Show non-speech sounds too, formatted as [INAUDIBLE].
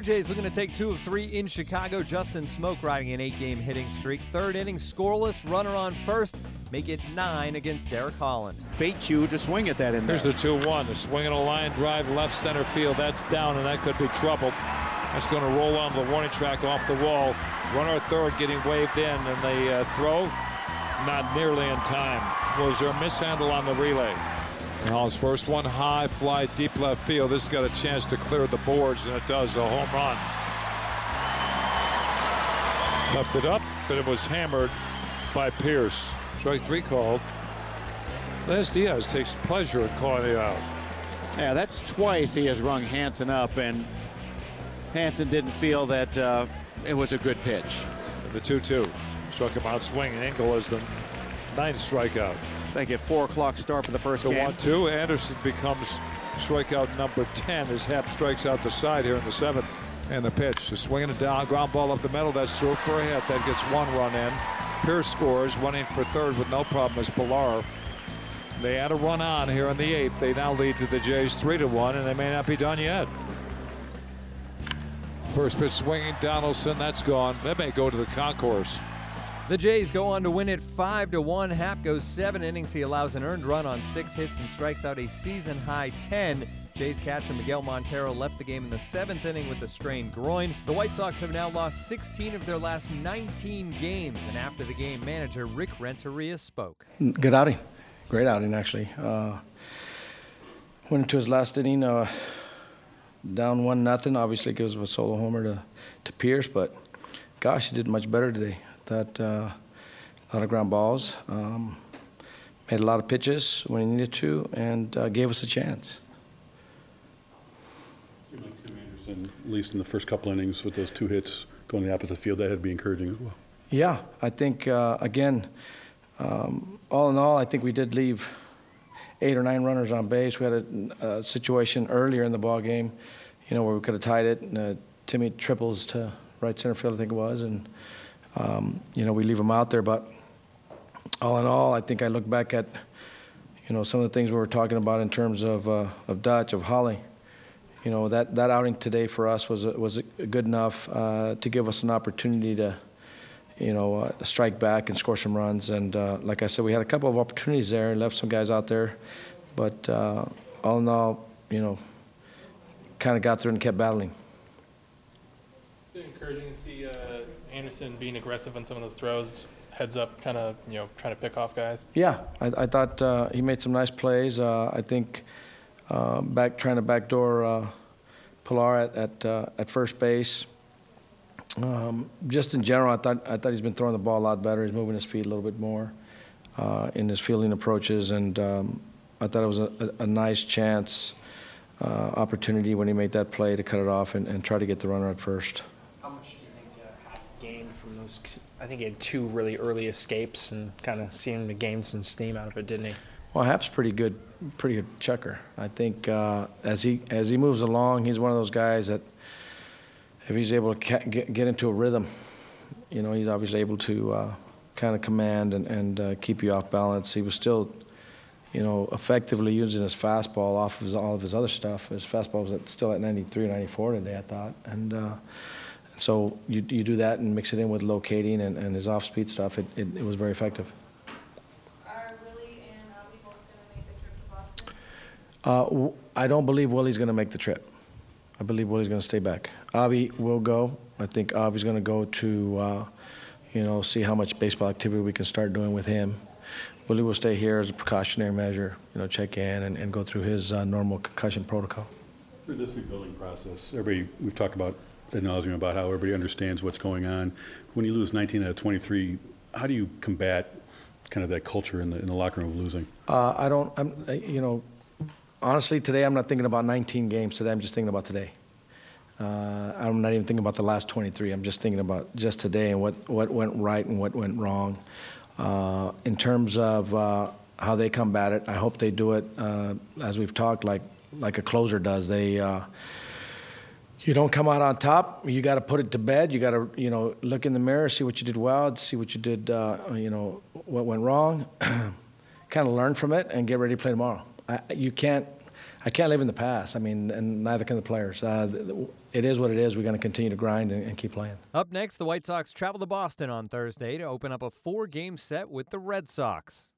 Blue Jays looking to take two of three in Chicago. Justin Smoak riding an eight game hitting streak. Third inning, scoreless, runner on first. Make it nine against Derek Holland. Bait you to swing at that in there. Here's the 2 1. The swing and a line drive left center field. That's down, and that could be trouble. That's going to roll on the warning track off the wall. Runner third getting waved in, and the uh, throw not nearly in time. Was there a mishandle on the relay? Hall's first one high, fly deep left field. This has got a chance to clear the boards, and it does a home run. Left it up, but it was hammered by Pearce. Strike three called. Laz Diaz takes pleasure in calling it out. Yeah, that's twice he has rung Hanson up, and Hanson didn't feel that uh, it was a good pitch. The 2 2 struck him out swinging. Engel is the ninth strikeout. They get four o'clock start for the first The game. 1 2. Anderson becomes strikeout number 10 as Happ strikes out the side here in the seventh. And the pitch, just swinging it down, ground ball up the middle. That's through for a hit. That gets one run in. Pearce scores, running for third with no problem as Pillar. They add a run on here in the eighth. They now lead to the Jays 3 to 1, and they may not be done yet. First pitch swinging, Donaldson, that's gone. That may go to the concourse. The Jays go on to win it 5 to 1. Happ goes seven innings. He allows an earned run on six hits and strikes out a season high 10. Jays catcher Miguel Montero left the game in the seventh inning with a strained groin. The White Sox have now lost 16 of their last 19 games, and after the game, manager Rick Renteria spoke. Good outing. Great outing, actually. Uh, went into his last inning, uh, down one nothing. Obviously, gives a solo homer to, to Pearce, but gosh, he did much better today. That uh, a lot of ground balls, um, made a lot of pitches when he needed to, and uh, gave us a chance. Seemed like Tim Anderson, at least in the first couple innings with those two hits going the opposite field, that had to be encouraging as well. Yeah, I think, uh, again, um, all in all, I think we did leave eight or nine runners on base. We had a, a situation earlier in the ball game, you know, where we could have tied it. And, uh, Timmy triples to right center field, I think it was, and um, you know we leave them out there. But all in all, I think I look back at you know some of the things we were talking about in terms of uh, of Dutch, of Holly. You know that that outing today for us was was good enough uh, to give us an opportunity to you know, uh, strike back and score some runs. And uh, like I said, we had a couple of opportunities there and left some guys out there. But uh, all in all, you know, kind of got through and kept battling. It's encouraging to see uh, Anderson being aggressive on some of those throws, heads up, kind of you know trying to pick off guys. Yeah, I, I thought uh, he made some nice plays. Uh, I think uh, back trying to backdoor uh, Pillar at at, uh, at first base. Um, just in general, I thought I thought he's been throwing the ball a lot better. He's moving his feet a little bit more uh, in his fielding approaches, and um, I thought it was a, a, a nice chance uh, opportunity when he made that play to cut it off and, and try to get the runner at first. How much do you think uh, Happ those? I think he had two really early escapes and kind of seemed to gain some steam out of it, didn't he? Well, Happ's pretty good, pretty good checker. I think uh, as he as he moves along, he's one of those guys that if he's able to ca- get, get into a rhythm, you know, he's obviously able to uh, kind of command and, and uh, keep you off balance. He was still, you know, effectively using his fastball off of his, all of his other stuff. His fastball was at, still at 93 94 today, I thought. And uh, so you, you do that and mix it in with locating and, and his off-speed stuff, it, it, it was very effective. Are Willie and Avi both going to make the trip to Boston? Uh, w- I don't believe Willie's going to make the trip. I believe Willie's going to stay back. Avi will go. I think Avi's going to go to, uh, you know, see how much baseball activity we can start doing with him. Willie will stay here as a precautionary measure, you know, check in and, and go through his uh, normal concussion protocol. Through this rebuilding process, everybody, we've talked about ad nauseum about how everybody understands what's going on. When you lose 19 out of 23, how do you combat kind of that culture in the, in the locker room of losing? Uh, I don't, I'm, uh, you know, honestly, today I'm not thinking about 19 games. Today I'm just thinking about today. Uh, I'm not even thinking about the last 23. I'm just thinking about just today and what, what went right and what went wrong. Uh, in terms of uh, how they combat it, I hope they do it uh, as we've talked, like like a closer does. They uh, you don't come out on top. You got to put it to bed. You got to you know look in the mirror, see what you did well, see what you did uh, you know what went wrong, [CLEARS THROAT] kind of learn from it, and get ready to play tomorrow. I, you can't. I can't live in the past. I mean, and neither can the players. Uh, it is what it is. We're going to continue to grind and, and keep playing. Up next, the White Sox travel to Boston on Thursday to open up a four game set with the Red Sox.